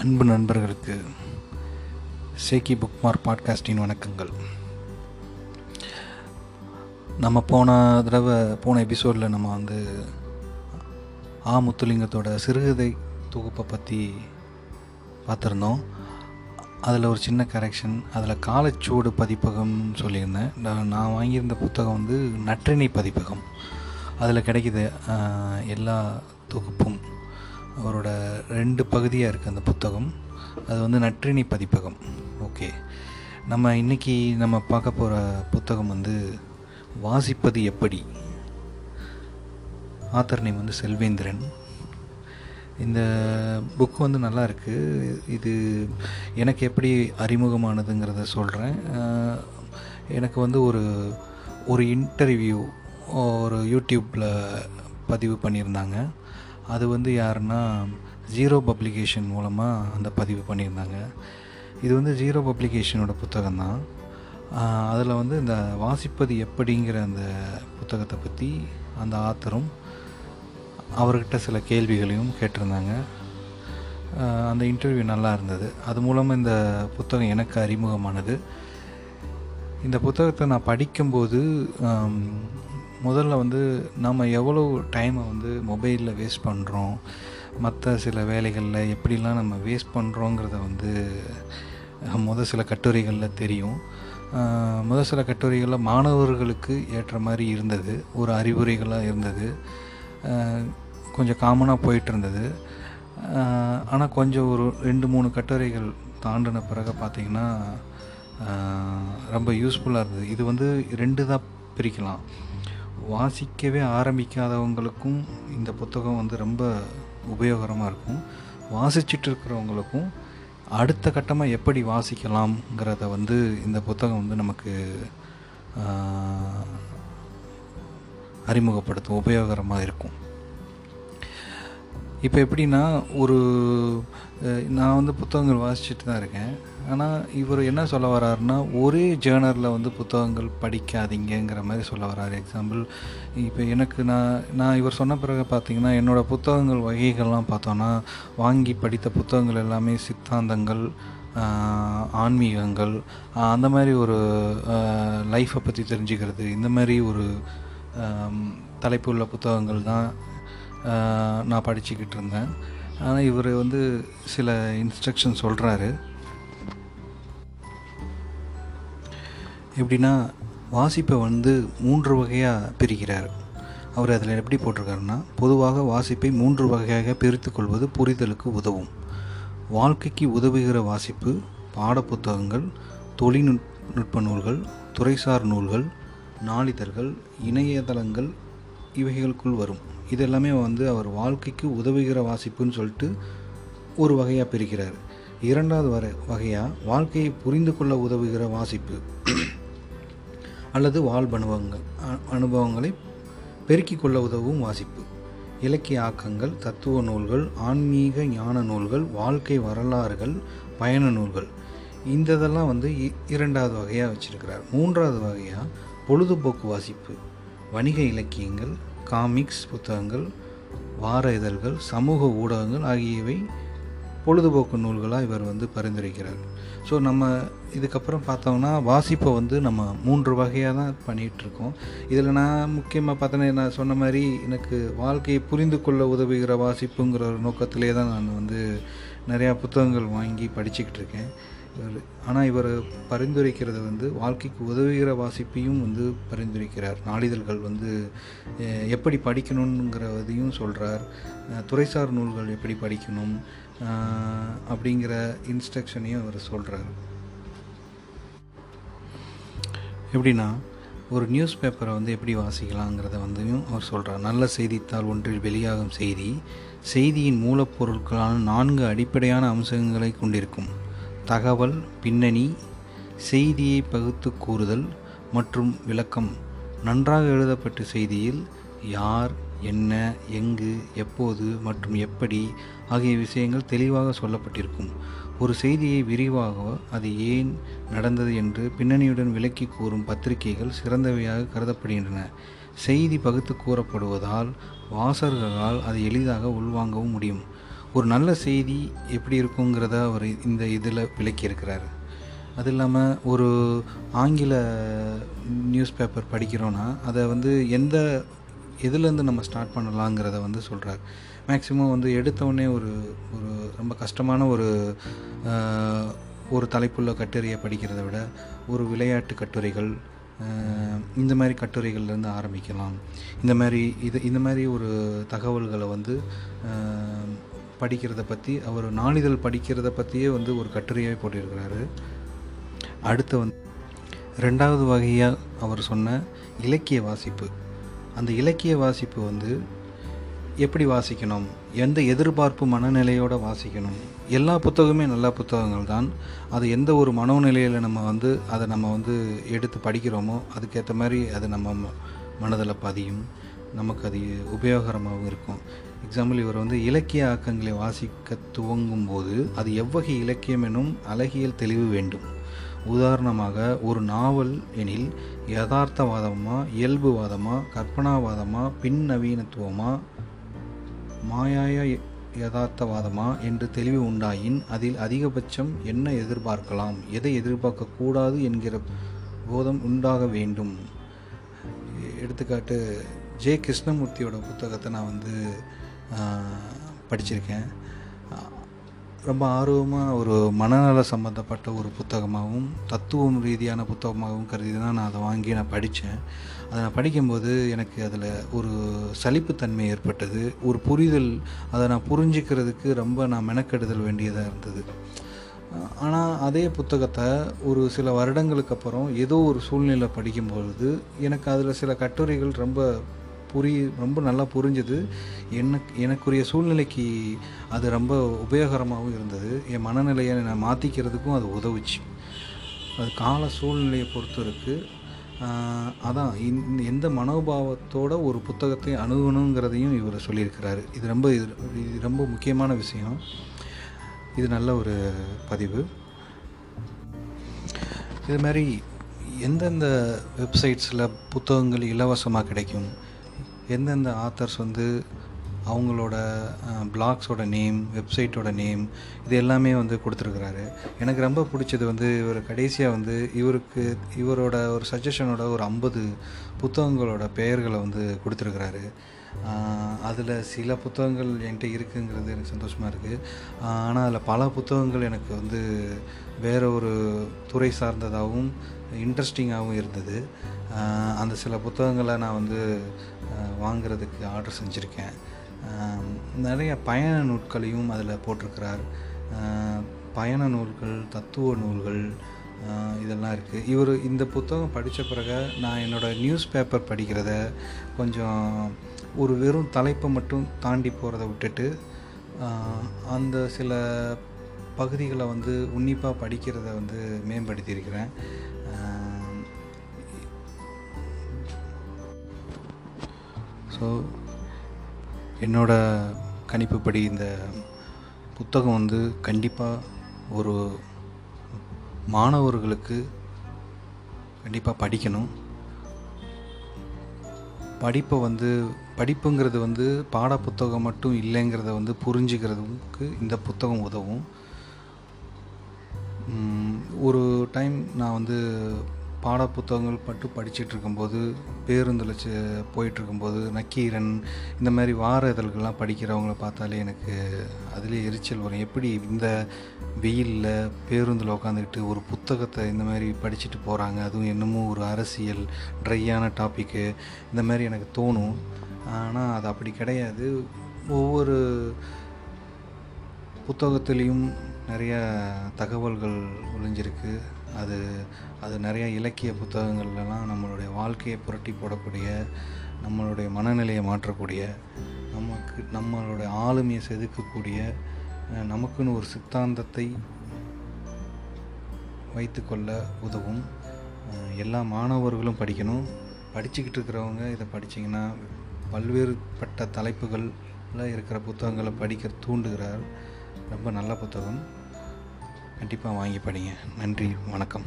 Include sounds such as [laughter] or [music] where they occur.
அன்பு நண்பர்களுக்கு சேக்கி புக்மார் பாட்காஸ்டின் வணக்கங்கள். நம்ம போன தடவை போன எபிசோடில் நம்ம வந்து ஆ முத்துலிங்கத்தோட சிறுகதை தொகுப்பை பற்றி பார்த்துருந்தோம். அதில் ஒரு சின்ன கரெக்ஷன் அதில் காலச்சுவடு பதிப்பகம்னு சொல்லியிருந்தேன். நான் நான் வாங்கியிருந்த புத்தகம் வந்து நற்றிணை பதிப்பகம். அதில் கிடைக்கிது எல்லா தொகுப்பும். அவரோட ரெண்டு பகுதியாக இருக்குது அந்த புத்தகம். அது வந்து நற்றினி பதிப்பகம். ஓகே. நம்ம இன்றைக்கி நம்ம பார்க்க போகிற புத்தகம் வந்து வாசிப்பது எப்படி? ஆத்தர் நேம் வந்து செல்வேந்திரன். இந்த புக் வந்து நல்லா இருக்குது இது எனக்கு எப்படி அறிமுகமானதுங்கிறத சொல்கிறேன் எனக்கு வந்து ஒரு ஒரு இன்டர்வியூ ஒரு யூடியூப்பில் பதிவு பண்ணியிருந்தாங்க. அது வந்து யாருன்னா ஜீரோ பப்ளிகேஷன் மூலமாக அந்த பதிவு பண்ணியிருந்தாங்க. இது வந்து ஜீரோ பப்ளிகேஷனோட புத்தகம் தான் அதில் வந்து இந்த வாசிப்பது எப்படிங்கிற அந்த புத்தகத்தை பற்றி அந்த ஆத்தரும் அவர்கிட்ட சில கேள்விகளையும் கேட்டிருந்தாங்க. அந்த இன்டர்வியூ நல்லா இருந்தது. அது மூலமாக இந்த புத்தகம் எனக்கு அறிமுகமானது. இந்த புத்தகத்தை நான் படிக்கும்போது முதல்ல வந்து நம்ம எவ்வளோ டைமை வந்து மொபைலில் வேஸ்ட் பண்ணுறோம் மற்ற சில வேலைகளில் எப்படிலாம் நம்ம வேஸ்ட் பண்ணுறோங்கிறத வந்து முதல் சில கட்டுரைகளில் தெரியும். முதல் சில கட்டுரைகளில் மாணவர்களுக்கு ஏற்ற மாதிரி இருந்தது. ஒரு அறிவுரைகளாக இருந்தது. கொஞ்சம் காமனாக போயிட்டு இருந்தது. ஆனால் கொஞ்சம் ஒரு ரெண்டு மூணு கட்டுரைகள் தாண்டின பிறகு பார்த்திங்கன்னா ரொம்ப யூஸ்ஃபுல்லாக இருந்தது. இது வந்து ரெண்டு தான் பிரிக்கலாம். வாசிக்கவே ஆரம்பிக்காதவங்களுக்கும் இந்த புத்தகம் வந்து ரொம்ப உபயோகரமாக இருக்கும். வாசிச்சுட்டு இருக்கிறவங்களுக்கும் அடுத்த கட்டமாக எப்படி வாசிக்கலாம்ங்கிறத வந்து இந்த புத்தகம் வந்து நமக்கு அறிமுகப்படுத்தும் உபயோகரமாக இருக்கும். இப்போ எப்படின்னா ஒரு நான் வந்து புத்தகங்கள் வாசிச்சுட்டு தான் இருக்கேன். ஆனால் இவர் என்ன சொல்ல வர்றாருன்னா ஒரே ஜேர்னரில் வந்து புத்தகங்கள் படிக்காதீங்கங்கிற மாதிரி சொல்ல வர்றாரு எக்ஸாம்பிள் இப்போ எனக்கு நான் நான் இவர் சொன்ன பிறகு பார்த்திங்கன்னா என்னோடய புத்தகங்கள் வகைகள்லாம் பார்த்தோன்னா வாங்கி படித்த புத்தகங்கள் எல்லாமே சித்தாந்தங்கள் ஆன்மீகங்கள் அந்த மாதிரி ஒரு லைஃப்பை பற்றி தெரிஞ்சுக்கிறது இந்த மாதிரி ஒரு தலைப்பு உள்ள புத்தகங்கள் தான் நான் படிச்சுக்கிட்டு இருந்தேன். ஆனால் இவர் வந்து சில இன்ஸ்ட்ரக்ஷன் சொல்கிறாரு எப்படின்னா வாசிப்பை வந்து மூன்று வகையாக பிரிக்கிறார். அவர் அதில் எப்படி போட்டிருக்காருன்னா பொதுவாக வாசிப்பை மூன்று வகையாக பிரித்து கொள்வது புரிதலுக்கு உதவும். வாழ்க்கைக்கு உதவுகிற வாசிப்பு பாடப்புத்தகங்கள் தொழில்நுட்ப நூல்கள் துறைசார் நூல்கள் நாளிதழ்கள் இணையதளங்கள் இவைகளுக்குள் வரும். இதெல்லாமே வந்து அவர் வாழ்க்கைக்கு உதவுகிற வாசிப்புன்னு சொல்லிட்டு ஒரு வகையாக பிரிக்கிறார். இரண்டாவது வர வகையாக வாழ்க்கையை புரிந்து கொள்ள உதவுகிற வாசிப்பு [clears throat] அல்லது வாழ்பனுபவங்கள் அனுபவங்களை பெருக்கிக் கொள்ள உதவும் வாசிப்பு. இலக்கிய ஆக்கங்கள் தத்துவ நூல்கள் ஆன்மீக ஞான நூல்கள் வாழ்க்கை வரலாறுகள் பயண நூல்கள். இந்த இதெல்லாம் வந்து இ- இரண்டாவது வகையாக வச்சுருக்கிறார். மூன்றாவது வகையாக பொழுதுபோக்கு வாசிப்பு. வணிக இலக்கியங்கள் காமிக்ஸ் புத்தகங்கள் வார இதழ்கள் சமூக ஊடகங்கள் ஆகியவை பொழுதுபோக்கு நூல்களாக இவர் வந்து பரிந்துரைக்கிறார். ஸோ நம்ம இதுக்கப்புறம் பார்த்தோம்னா வாசிப்பை வந்து நம்ம மூன்று வகையாக தான் பண்ணிகிட்ருக்கோம். இதில் நான் முக்கியமாக பார்த்தோன்னா நான் சொன்ன மாதிரி எனக்கு வாழ்க்கையை புரிந்து கொள்ள உதவுகிற வாசிப்புங்கிற ஒரு நோக்கத்திலே தான் நான் வந்து நிறையா புத்தகங்கள் வாங்கி படிச்சுக்கிட்டு இருக்கேன் ஆனால் இவர் பரிந்துரைக்கிறது வந்து வாழ்க்கைக்கு உதவுகிற வாசிப்பையும் வந்து பரிந்துரைக்கிறார். நாளிதழ்கள் வந்து எப்படி படிக்கணுங்கிறதையும் சொல்கிறார் துறைசார் நூல்கள் எப்படி படிக்கணும் அப்படிங்கிற இன்ஸ்ட்ரக்ஷனையும் அவர் சொல்கிறார் எப்படின்னா ஒரு நியூஸ் பேப்பரை வந்து எப்படி வாசிக்கலாங்கிறத வந்தும் அவர் சொல்கிறார் நல்ல செய்தித்தாள் ஒன்றில் வெளியாகும் செய்தி செய்தியின் மூலப்பொருட்களான நான்கு அடிப்படையான அம்சங்களை கொண்டிருக்கும். தகவல் பின்னணி செய்தியை பகுத்து கூறுதல் மற்றும் விளக்கம். நன்றாக எழுதப்பட்ட செய்தியில் யார் என்ன எங்கு எப்போது மற்றும் எப்படி ஆகிய விஷயங்கள் தெளிவாக சொல்லப்பட்டிருக்கும். ஒரு செய்தியை விரிவாக அது ஏன் நடந்தது என்று பின்னணியுடன் விளக்கி கூறும் பத்திரிகைகள் சிறந்தவையாக கருதப்படுகின்றன. செய்தி பகுத்து கூறப்படுவதால் வாசகர்களால் அதை எளிதாக உள்வாங்கவும் முடியும். ஒரு நல்ல செய்தி எப்படி இருக்குங்கிறத அவர் இந்த இதில் விளக்கியிருக்கிறாரு. அது இல்லாமல் ஒரு ஆங்கில நியூஸ் பேப்பர் படிக்கிறோன்னா அதை வந்து எந்த எதுலேருந்து நம்ம ஸ்டார்ட் பண்ணலாங்கிறத வந்து சொல்கிறார் மேக்ஸிமம் வந்து எடுத்தவுடனே ஒரு ஒரு ரொம்ப கஷ்டமான ஒரு ஒரு தலைப்புள்ள கட்டுரையை படிக்கிறத விட ஒரு விளையாட்டு கட்டுரைகள் இந்த மாதிரி கட்டுரைகள்லேருந்து ஆரம்பிக்கலாம். இந்த மாதிரி இது இந்த மாதிரி ஒரு தகவல்களை வந்து படிக்கிறத பற்றி அவர் நாளிதழ் படிக்கிறத பற்றியே வந்து ஒரு கட்டுரையாக போட்டிருக்கிறாரு. அடுத்து வந்து ரெண்டாவது வகையாக அவர் சொன்ன இலக்கிய வாசிப்பு. அந்த இலக்கிய வாசிப்பு வந்து எப்படி வாசிக்கணும்? எந்த எதிர்பார்ப்பு மனநிலையோடு வாசிக்கணும்? எல்லா புத்தகமே நல்ல புத்தகங்கள் தான். அது எந்த ஒரு மனோநிலையில் நம்ம வந்து அதை நம்ம வந்து எடுத்து படிக்கிறோமோ அதுக்கேற்ற மாதிரி அது நம்ம மனதில் பதியும். நமக்கு அது உபயோகரமாகவும் இருக்கும். எக்ஸாம்பிள் இவர் வந்து இலக்கிய ஆக்கங்களை வாசிக்க துவங்கும் போது அது எவ்வகை இலக்கியம் எனும் அழகியல் தெளிவு வேண்டும். உதாரணமாக ஒரு நாவல் எனில் யதார்த்தவாதமா இயல்புவாதமா கற்பனாவாதமா பின் நவீனத்துவமா மாயாய யதார்த்தவாதமா என்று தெளிவு உண்டாயின் அதில் அதிகபட்சம் என்ன எதிர்பார்க்கலாம் எதை எதிர்பார்க்கக்கூடாது என்கிற போதம் உண்டாக வேண்டும். எடுத்துக்காட்டு ஜே கிருஷ்ணமூர்த்தியோட புத்தகத்தை நான் வந்து படிச்சிருக்கேன். ரொம்ப ஆர்வமாக ஒரு மனநல சம்மந்தப்பட்ட ஒரு புத்தகமாகவும் தத்துவம் ரீதியான புத்தகமாகவும் கருதி தான் நான் அதை வாங்கி நான் படித்தேன் அதை நான் படிக்கும்போது எனக்கு அதில் ஒரு சலிப்புத்தன்மை ஏற்பட்டது. ஒரு புரிதல் அதை நான் புரிஞ்சுக்கிறதுக்கு ரொம்ப நான் மெனக்கெடுதல் வேண்டியதாக இருந்தது. ஆனால் அதே புத்தகத்தை ஒரு சில வருடங்களுக்கு அப்புறம் ஏதோ ஒரு சூழ்நிலை படிக்கும்பொழுது எனக்கு அதில் சில கட்டுரைகள் ரொம்ப புரிய ரொம்ப நல்லா புரிஞ்சுது. எனக்கு எனக்குரிய சூழ்நிலைக்கு அது ரொம்ப உபயோகரமாகவும் இருந்தது. என் மனநிலையை நான் மாற்றிக்கிறதுக்கும் அது உதவுச்சு. அது கால சூழ்நிலையை பொறுத்து இருக்குது அதான் இந்த எந்த மனோபாவத்தோட ஒரு புத்தகத்தை அணுகணுங்கிறதையும் இவர் சொல்லியிருக்கிறாரு. இது ரொம்ப இது இது ரொம்ப முக்கியமான விஷயம். இது நல்ல ஒரு பதிவு. இது மாதிரி எந்தெந்த வெப்சைட்ஸில் புத்தகங்கள் இலவசமாக கிடைக்கும்? எந்தெந்த ஆத்தர்ஸ் வந்து அவங்களோட பிளாக்ஸோட நேம் வெப்சைட்டோட நேம் இது எல்லாமே வந்து கொடுத்துருக்குறாரு. எனக்கு ரொம்ப பிடிச்சது வந்து இவர் கடைசியாக வந்து இவருக்கு இவரோட ஒரு சஜஷனோட ஒரு ஐம்பது புத்தகங்களோட பெயர்களை வந்து கொடுத்துருக்குறாரு. அதில் சில புத்தகங்கள் என்கிட்ட இருக்குங்கிறது எனக்கு சந்தோஷமாக இருக்குது ஆனால் அதில் பல புத்தகங்கள் எனக்கு வந்து வேறு ஒரு துறை சார்ந்ததாகவும் இன்ட்ரெஸ்டிங்காகவும் இருந்தது. அந்த சில புத்தகங்களை நான் வந்து வாங்கிறதுக்கு ஆர்டர் செஞ்சுருக்கேன். நிறைய பயண நூட்களையும் அதில் போட்டிருக்கிறார். பயண நூல்கள் தத்துவ நூல்கள் இதெல்லாம் இருக்குது இவர் இந்த புத்தகம் படித்த பிறகு நான் என்னோடய நியூஸ் பேப்பர் படிக்கிறத கொஞ்சம் ஒரு வெறும் தலைப்பை மட்டும் தாண்டி போகிறத விட்டுட்டு அந்த சில பகுதிகளை வந்து உன்னிப்பாக படிக்கிறத வந்து மேம்படுத்தியிருக்கிறேன். ஸோ என்னோட கணிப்புப்படி இந்த புத்தகம் வந்து கண்டிப்பாக ஒரு மாணவர்களுக்கு கண்டிப்பாக படிக்கணும். படிப்பை வந்து படிப்புங்கிறது வந்து பாட புத்தகம் மட்டும் இல்லைங்கிறத வந்து புரிஞ்சுக்கிறதுக்கு இந்த புத்தகம் உதவும். ஒரு டைம் நான் வந்து பாட புத்தகங்கள் பட்டு படிச்சுட்டு இருக்கும்போது பேருந்தில் ச- போயிட்டுருக்கும்போது நக்கீரன் இந்த மாதிரி வார இதழ்கள்லாம் படிக்கிறவங்கள பார்த்தாலே எனக்கு அதிலே எரிச்சல் வரும். எப்படி இந்த வெயிலில் பேருந்தில் உட்காந்துக்கிட்டு ஒரு புத்தகத்தை இந்த மாதிரி படிச்சுட்டு போகிறாங்க அதுவும் என்னமோ ஒரு அரசியல் ட்ரையான டாப்பிக்கு இந்த மாதிரி எனக்கு தோணும். ஆனால் அது அப்படி கிடையாது. ஒவ்வொரு புத்தகத்துலேயும் நிறைய தகவல்கள் ஒளிஞ்சிருக்கு. அது அது நிறைய இலக்கிய புத்தகங்கள்லாம் நம்மளுடைய வாழ்க்கையை புரட்டி போடக்கூடிய நம்மளுடைய மனநிலையை மாற்றக்கூடிய நமக்கு நம்மளுடைய ஆளுமையை செதுக்கக்கூடிய நமக்குன்னு ஒரு சித்தாந்தத்தை வைத்துக்கொள்ள உதவும் எல்லா மாணவர்களும் படிக்கணும். படிச்சுக்கிட்டு இருக்கிறவங்க இதை படிச்சிங்கன்னா பல்வேறுபட்ட தலைப்புகளில் இருக்கிற புத்தகங்களை படிக்க தூண்டுகிறார். ரொம்ப நல்ல புத்தகம். கண்டிப்பாக வாங்கி படிங்க. நன்றி வணக்கம்.